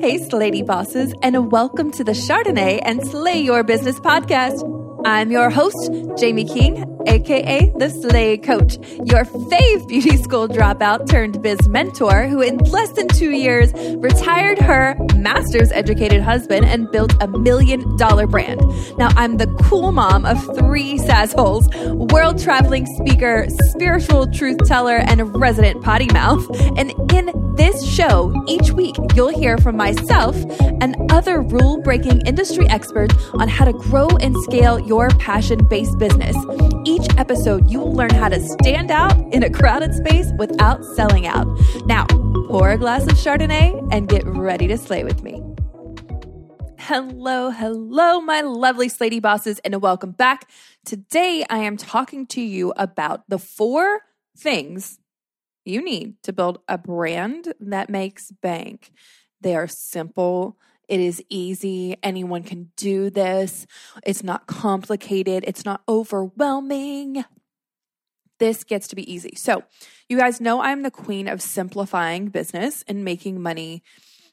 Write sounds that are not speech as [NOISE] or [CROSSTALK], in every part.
Hey, Slady bosses, and welcome to the Chardonnay and Slay Your Business podcast. I'm your host, Jamie King, aka the Slay Coach, your fave beauty school dropout turned biz mentor who, in less than two years, retired her master's educated husband and built a million dollar brand. Now, I'm the cool mom of three sassholes, world traveling speaker, spiritual truth teller, and resident potty mouth. And in this show, each week, you'll hear from myself and other rule breaking industry experts on how to grow and scale your passion based business. Each episode, you will learn how to stand out in a crowded space without selling out. Now, pour a glass of Chardonnay and get ready to slay with me. Hello, hello, my lovely Slady bosses, and welcome back. Today, I am talking to you about the four things you need to build a brand that makes bank. They are simple it is easy. Anyone can do this. It's not complicated. It's not overwhelming. This gets to be easy. So, you guys know I'm the queen of simplifying business and making money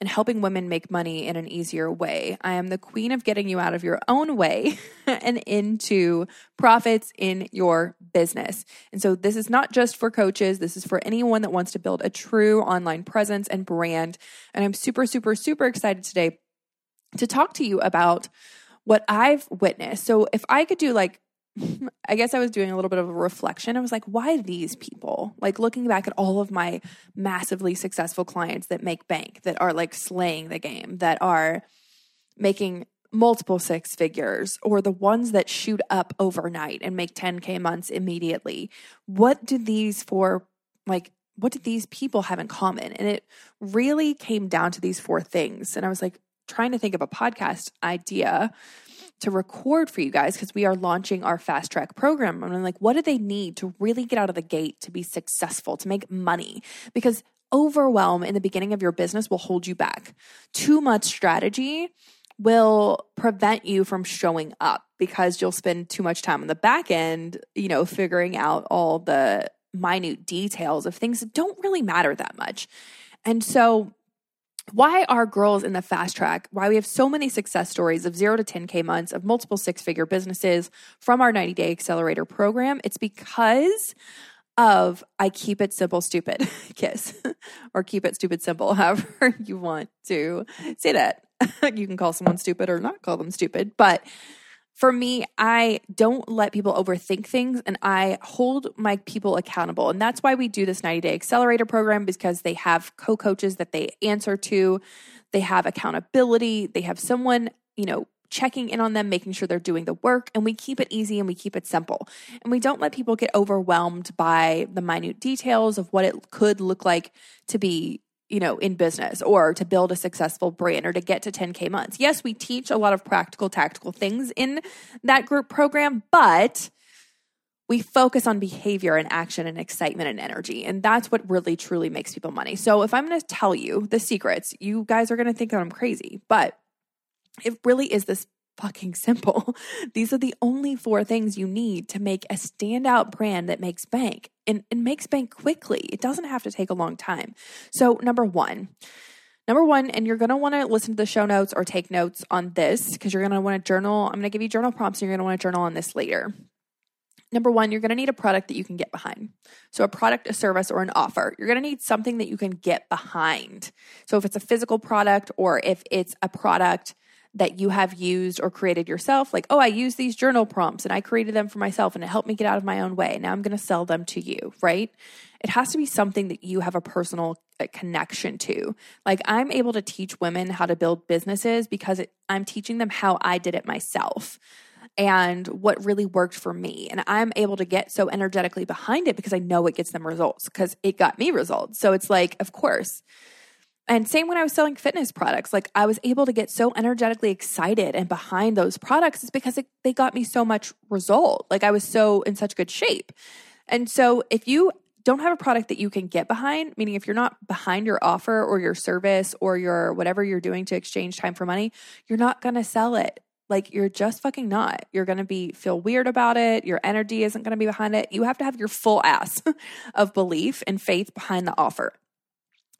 and helping women make money in an easier way. I am the queen of getting you out of your own way [LAUGHS] and into profits in your business. And so this is not just for coaches, this is for anyone that wants to build a true online presence and brand. And I'm super, super, super excited today to talk to you about what I've witnessed. So if I could do like [LAUGHS] I guess I was doing a little bit of a reflection. I was like, why these people? Like looking back at all of my massively successful clients that make bank, that are like slaying the game, that are making multiple six figures, or the ones that shoot up overnight and make 10K months immediately. What do these four, like, what do these people have in common? And it really came down to these four things. And I was like, trying to think of a podcast idea to record for you guys because we are launching our fast track program. And I'm like, what do they need to really get out of the gate to be successful, to make money? Because overwhelm in the beginning of your business will hold you back. Too much strategy will prevent you from showing up because you'll spend too much time on the back end, you know, figuring out all the minute details of things that don't really matter that much. And so why are girls in the fast track, why we have so many success stories of zero to 10K months of multiple six figure businesses from our 90 day accelerator program. It's because of I keep it simple, stupid [LAUGHS] kiss, [LAUGHS] or keep it stupid, simple, [LAUGHS] however you want to say that. you can call someone stupid or not call them stupid, but for me, I don't let people overthink things and I hold my people accountable. And that's why we do this 90 day accelerator program because they have co coaches that they answer to, they have accountability, they have someone, you know, checking in on them, making sure they're doing the work, and we keep it easy and we keep it simple. And we don't let people get overwhelmed by the minute details of what it could look like to be you know, in business or to build a successful brand or to get to 10K months. Yes, we teach a lot of practical, tactical things in that group program, but we focus on behavior and action and excitement and energy. And that's what really, truly makes people money. So if I'm going to tell you the secrets, you guys are going to think that I'm crazy, but it really is this fucking simple. [LAUGHS] These are the only four things you need to make a standout brand that makes bank and, and makes bank quickly. It doesn't have to take a long time. So, number one, Number one, and you're want to listen to the show notes or take notes on this because you're want to journal. I'm to give you journal prompts and you're want to journal on this later. Number one, you're to need a product that you can get behind. So, a product, a service, or an offer. You're to need something that you can get behind. So, if it's a physical product or if it's a product that you have used or created yourself. Like, oh, I use these journal prompts and I created them for myself and it helped me get out of my own way. Now I'm going to sell them to you, right? It has to be something that you have a personal uh, connection to. Like, I'm able to teach women how to build businesses because it, I'm teaching them how I did it myself and what really worked for me. And I'm able to get so energetically behind it because I know it gets them results because it got me results. So it's like, of course and same when I was selling fitness products, like I was able to get so energetically excited and behind those products is because it, they got me so much result. Like I was so in such good shape. And so if you don't have a product that you can get behind, meaning if you're not behind your offer or your service or your whatever you're doing to exchange time for money, you're not going to sell it. Like you're just fucking not. You're going to be feel weird about it. Your energy isn't going to be behind it. You have to have your full ass [LAUGHS] of belief and faith behind the offer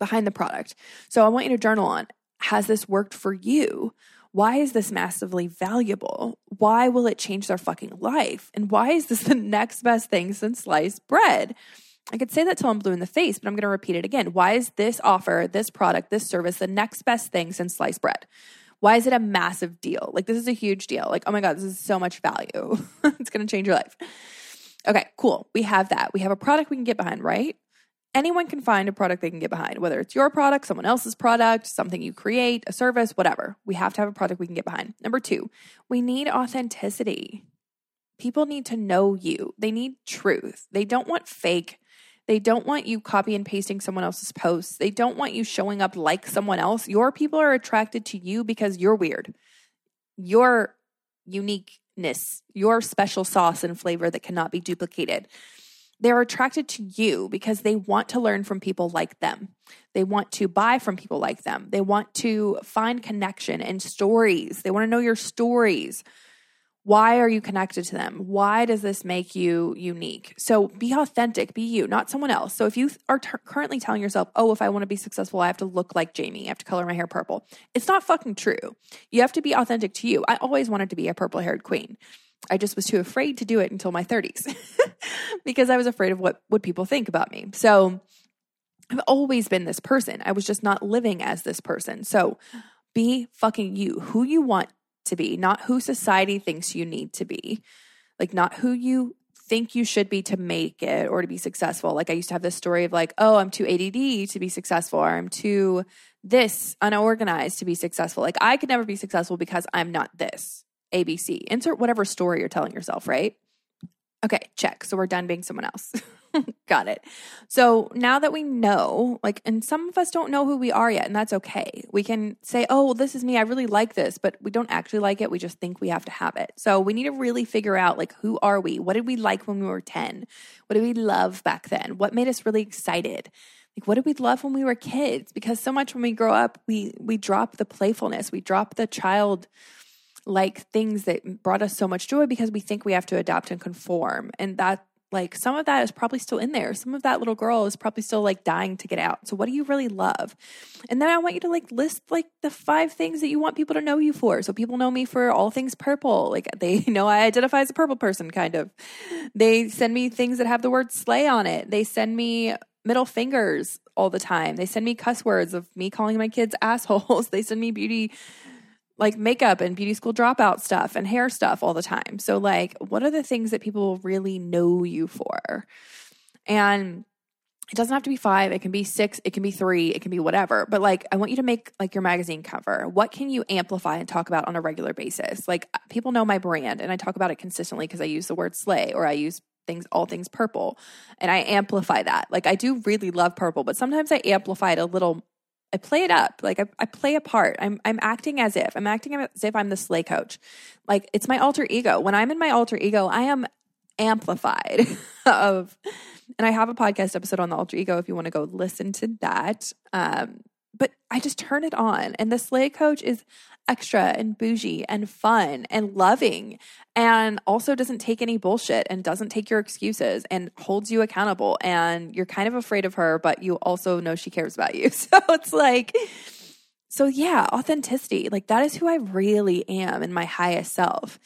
behind the product. So I want you to journal on has this worked for you? Why is this massively valuable? Why will it change their fucking life? And why is this [LAUGHS] the next best thing since sliced bread? I could say that till I'm blue in the face, but I'm going to repeat it again. Why is this offer, this product, this service the next best thing since sliced bread? Why is it a massive deal? Like, this is a huge deal. Like, oh my God, this is so much value. [LAUGHS] it's going to change your life. Okay, cool. We have that. We have a product we can get behind, right? Anyone can find a product they can get behind, whether it's your product, someone else's product, something you create, a service, whatever. We have to have a product we can get behind. Number two, we need authenticity. People need to know you, they need truth. They don't want fake. They don't want you copy and pasting someone else's posts. They don't want you showing up like someone else. Your people are attracted to you because you're weird. Your uniqueness, your special sauce and flavor that cannot be duplicated. They're attracted to you because they want to learn from people like them. They want to buy from people like them. They want to find connection and stories. They want to know your stories. Why are you connected to them? Why does this make you unique? So be authentic, be you, not someone else. So if you are t- currently telling yourself, oh, if I want to be successful, I have to look like Jamie, I have to color my hair purple, it's not fucking true. You have to be authentic to you. I always wanted to be a purple haired queen. I just was too afraid to do it until my 30s [LAUGHS] because I was afraid of what would people think about me. So I've always been this person. I was just not living as this person. So be fucking you, who you want to be, not who society thinks you need to be. Like not who you think you should be to make it or to be successful. Like I used to have this story of like, oh, I'm too ADD to be successful or I'm too this unorganized to be successful. Like I could never be successful because I'm not this. ABC. Insert whatever story you're telling yourself, right? Okay, check. So we're done being someone else. [LAUGHS] Got it. So now that we know, like, and some of us don't know who we are yet, and that's okay. We can say, oh, well, this is me. I really like this, but we don't actually like it. We just think we have to have it. So we need to really figure out, like, who are we? What did we like when we were 10? What did we love back then? What made us really excited? Like, what did we love when we were kids? Because so much when we grow up, we we drop the playfulness, we drop the child like things that brought us so much joy because we think we have to adapt and conform. And that, like, some of that is probably still in there. Some of that little girl is probably still like dying to get out. So, what do you really love? And then I want you to like list like the five things that you want people to know you for. So, people know me for all things purple. Like, they [LAUGHS] know I identify as a purple person, kind of. They send me things that have the word slay on it. They send me middle fingers all the time. They send me cuss words of me calling my kids [LAUGHS] assholes. They send me beauty like makeup and beauty school dropout stuff and hair stuff all the time. So, like, what are the things that people really know you for? And it doesn't have to be five, it can be six, it can be three, it can be whatever. But like, I want you to make like your magazine cover. What can you amplify and talk about on a regular basis? Like, people know my brand and I talk about it consistently because I use the word slay or I use things, all things purple, and I amplify that. Like, I do really love purple, but sometimes I amplify it a little I play it up. Like I, I play a part. I'm I'm acting as if I'm acting as if I'm the Slay Coach. Like it's my alter ego. When I'm in my alter ego, I am amplified [LAUGHS] of and I have a podcast episode on the alter ego if you want to go listen to that. Um, but I just turn it on. And the Slay Coach is extra and bougie and fun and loving and also doesn't take any bullshit and doesn't take your excuses and holds you accountable. And you're kind of afraid of her, but you also know she cares about you. [LAUGHS] So it's like, so yeah, authenticity. Like that is who I really am in my highest self.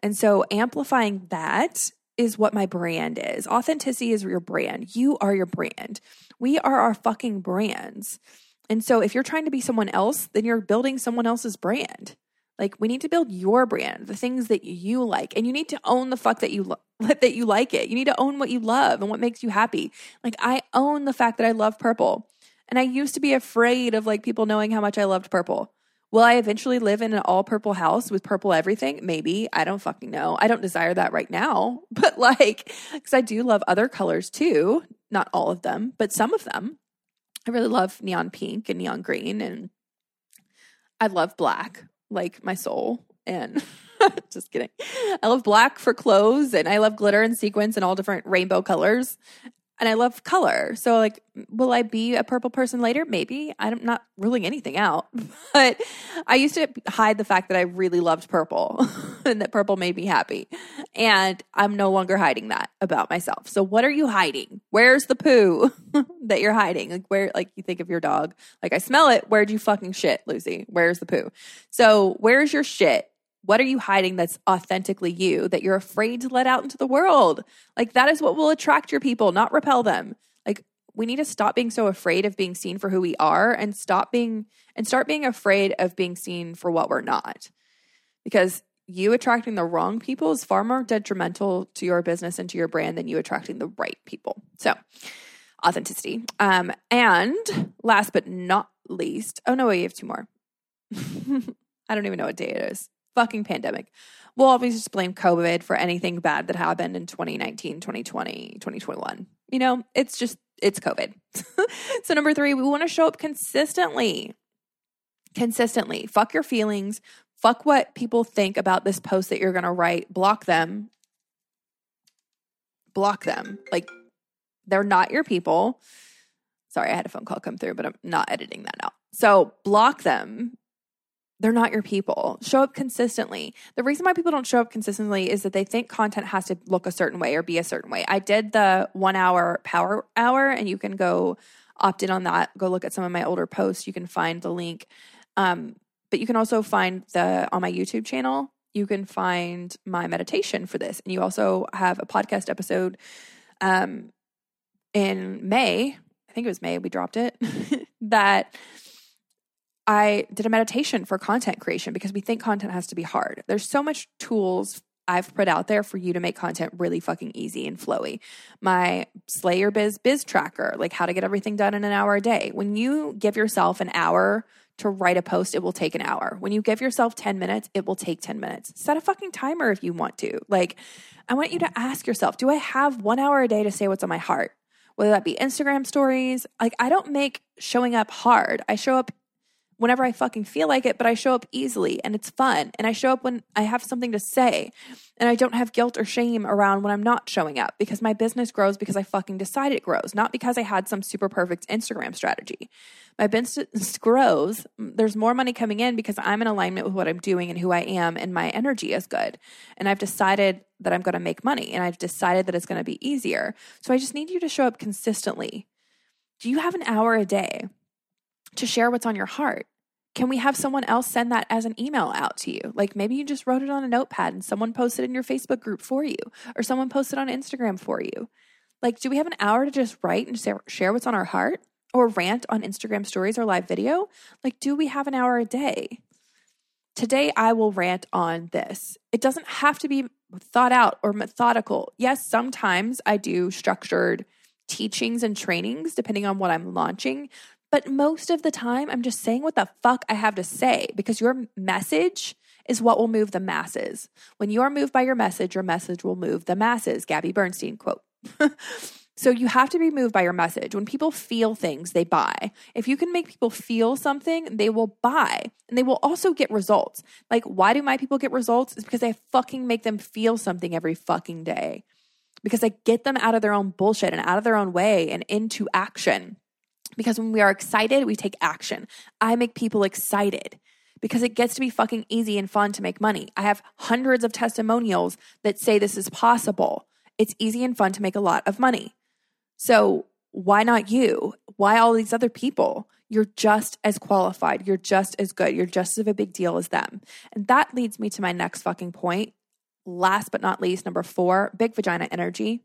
And so amplifying that is what my brand is. Authenticity is your brand. You are your brand. We are our fucking brands. And so if you're trying to be someone else, then you're building someone else's brand. Like we need to build your brand, the things that you like, and you need to own the fuck that you lo- [LAUGHS] that you like it. You need to own what you love and what makes you happy. Like I own the fact that I love purple. And I used to be afraid of like people knowing how much I loved purple. Will I eventually live in an all purple house with purple everything? Maybe. I don't fucking know. I don't desire that right now. [LAUGHS] But like, because I do love other colors too. Not all of them, but some of them. I really love neon pink and neon green, and I love black, like my soul. And [LAUGHS] just kidding. I love black for clothes, and I love glitter and sequins and all different rainbow colors. And I love color. So, like, will I be a purple person later? Maybe. I'm not ruling anything out. [LAUGHS] But I used to hide the fact that I really loved purple [LAUGHS] and that purple made me happy. And I'm no longer hiding that about myself. So, what are you hiding? Where's the poo [LAUGHS] that you're hiding? Like, where, like, you think of your dog, like, I smell it. Where'd you fucking shit, Lucy? Where's the poo? So, where's your shit? What are you hiding that's authentically you that you're afraid to let out into the world? Like, that is what will attract your people, not repel them. Like, we need to stop being so afraid of being seen for who we are and stop being and start being afraid of being seen for what we're not. Because you attracting the wrong people is far more detrimental to your business and to your brand than you attracting the right people. So, authenticity. Um, and last but not least, oh no, you have two more. [LAUGHS] I don't even know what day it is fucking pandemic. We'll obviously just blame COVID for anything bad that happened in 2019, 2020, 2021. You know, it's just, it's COVID. [LAUGHS] so, number three, we want to show up consistently. Consistently. Fuck your feelings. Fuck what people think about this post that you're going to write. Block them. Block them. Like, they're not your people. Sorry, I had a phone call come through, but I'm not editing that out. So, block them they're not your people. Show up consistently. The reason why people don't show up consistently is that they think content has to look a certain way or be a certain way. I did the one hour power hour, and you can go opt in on that. Go look at some of my older posts. You can find the link. Um, but you can also find the on my YouTube channel. You can find my meditation for this, and you also have a podcast episode um, in May. I think it was May. We dropped it. [LAUGHS] that I did a meditation for content creation because we think content has to be hard. There's so much tools I've put out there for you to make content really fucking easy and flowy. My Slay Your Biz Biz Tracker, like how to get everything done in an hour a day. When you give yourself an hour to write a post, it will take an hour. When you give yourself 10 minutes, it will take 10 minutes. Set a fucking timer if you want to. Like, I want you to ask yourself, do I have one hour a day to say what's on my heart? Whether that be Instagram stories, like I don't make showing up hard. I show up whenever I fucking feel like it, but I show up easily and it's fun. And I show up when I have something to say. And I don't have guilt or shame around when I'm not showing up because my business grows because I fucking decide it grows, not because I had some super perfect Instagram strategy. My business grows. There's more money coming in because I'm in alignment with what I'm doing and who I am, and my energy is good. And I've decided that I'm going to make money and I've decided that it's going to be easier. So I just need you to show up consistently. Do you have an hour a day to share what's on your heart? Can we have someone else send that as an email out to you? Like maybe you just wrote it on a notepad and someone posted in your Facebook group for you, or someone posted on Instagram for you. Like, do we have an hour to just write and share what's on our heart or rant on Instagram stories or live video? Like, do we have an hour a day? Today, I will rant on this. It doesn't have to be thought out or methodical. Yes, sometimes I do structured teachings and trainings depending on what I'm launching, but most of the time, I'm just saying what the fuck I have to say because your message is what will move the masses. When you are moved by your message, your message will move the masses. Gabby Bernstein quote. [LAUGHS] so you have to be moved by your message. When people feel things, they buy. If you can make people feel something, they will buy and they will also get results. Like, why do my people get results? It's because I fucking make them feel something every fucking day. Because I get them out of their own bullshit and out of their own way and into action. Because when we are excited, we take action. I make people excited because it gets to be fucking easy and fun to make money. I have hundreds of testimonials that say this is possible. It's easy and fun to make a lot of money. So, why not you? Why all these other people? You're just as qualified. You're just as good. You're just as a big deal as them. And that leads me to my next fucking point. Last but not least, number four, big vagina energy.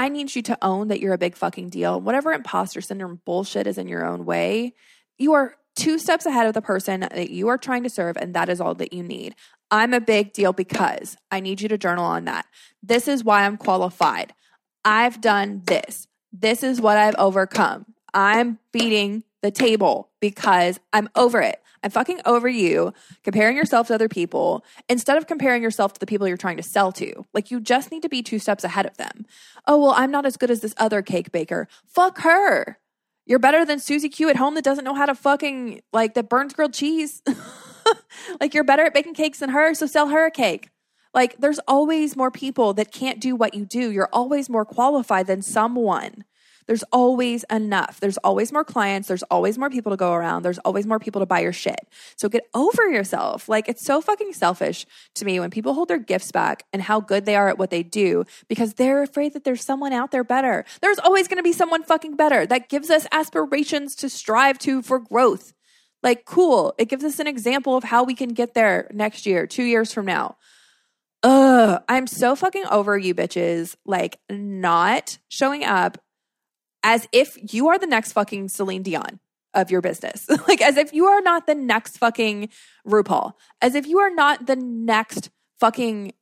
I need you to own that you're a big fucking deal. Whatever imposter syndrome bullshit is in your own way, you are two steps ahead of the person that you are trying to serve, and that is all that you need. I'm a big deal because I need you to journal on that. This is why I'm qualified. I've done this. This is what I've overcome. I'm beating the table because I'm over it. I'm fucking over you comparing yourself to other people instead of comparing yourself to the people you're trying to sell to. Like, you just need to be two steps ahead of them. Oh, well, I'm not as good as this other cake baker. Fuck her. You're better than Susie Q at home that doesn't know how to fucking, like, that burns grilled cheese. [LAUGHS] like, you're better at baking cakes than her, so sell her a cake. Like, there's always more people that can't do what you do. You're always more qualified than someone. There's always enough. There's always more clients. There's always more people to go around. There's always more people to buy your shit. So get over yourself. Like it's so fucking selfish to me when people hold their gifts back and how good they are at what they do because they're afraid that there's someone out there better. There's always going to be someone fucking better that gives us aspirations to strive to for growth. Like, cool. It gives us an example of how we can get there next year, two years from now. Ugh, I'm so fucking over you bitches, like not showing up as if you are the next fucking Celine Dion of your business. [LAUGHS] like as if you are not the next fucking RuPaul, as if you are not the next fucking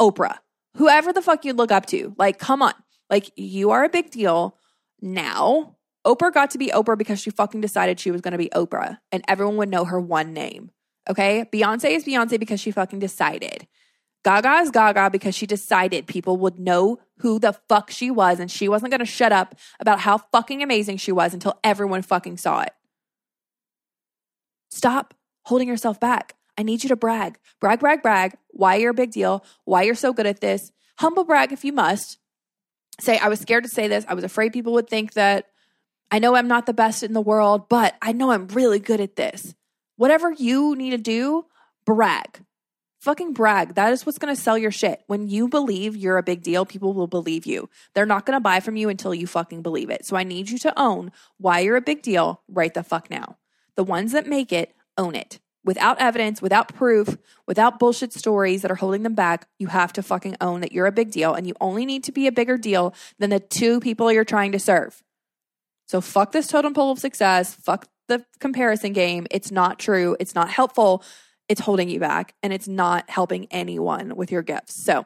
Oprah, whoever the fuck you look up to. Like, come on. Like, you are a big deal now. Oprah got to be Oprah because she fucking decided she was going to be Oprah and everyone would know her one name. Okay. Beyonce is Beyonce because she fucking decided. Gaga is Gaga because she decided people would know who the fuck she was and she wasn't to shut up about how fucking amazing she was until everyone fucking saw it. Stop holding yourself back. I need you to brag. Brag, brag, brag. Why you're a big deal. Why you're so good at this. Humble brag if you must. Say, I was scared to say this. I was afraid people would think that I know I'm not the best in the world, but I know I'm really good at this. Whatever you need to do, brag. Fucking brag. That is what's going to sell your shit. When you believe you're a big deal, people will believe you. They're not going to buy from you until you fucking believe it. So I need you to own why you're a big deal right the fuck now. The ones that make it, own it. Without evidence, without proof, without bullshit stories that are holding them back, you have to fucking own that you're a big deal and you only need to be a bigger deal than the two people you're trying to serve. So fuck this totem pole of success. Fuck the comparison game. It's not true. It's not helpful it's holding you back and it's not helping anyone with your gifts. So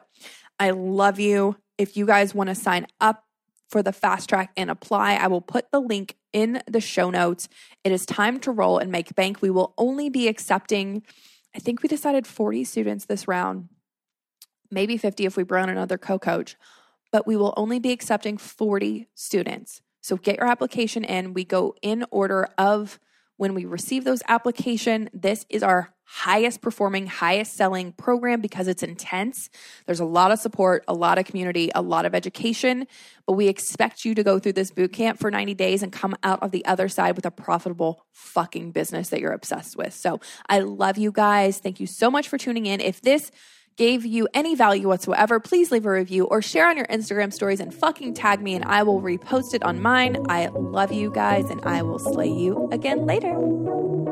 I love you. If you guys want to sign up for the fast track and apply, I will put the link in the show notes. It is time to roll and make bank. We will only be accepting, I think we decided 40 students this round, maybe 50 if we bring another co coach, but we will only be accepting 40 students. So get your application in. We go in order of when we receive those application. This is our highest performing, highest selling program because it's intense. There's a lot of support, a lot of community, a lot of education, but we expect you to go through this boot camp for 90 days and come out of the other side with a profitable fucking business that you're obsessed with. So I love you guys. Thank you so much for tuning in. If this gave you any value whatsoever, please leave a review or share on your Instagram stories and fucking tag me and I will repost it on mine. I love you guys and I will slay you again later.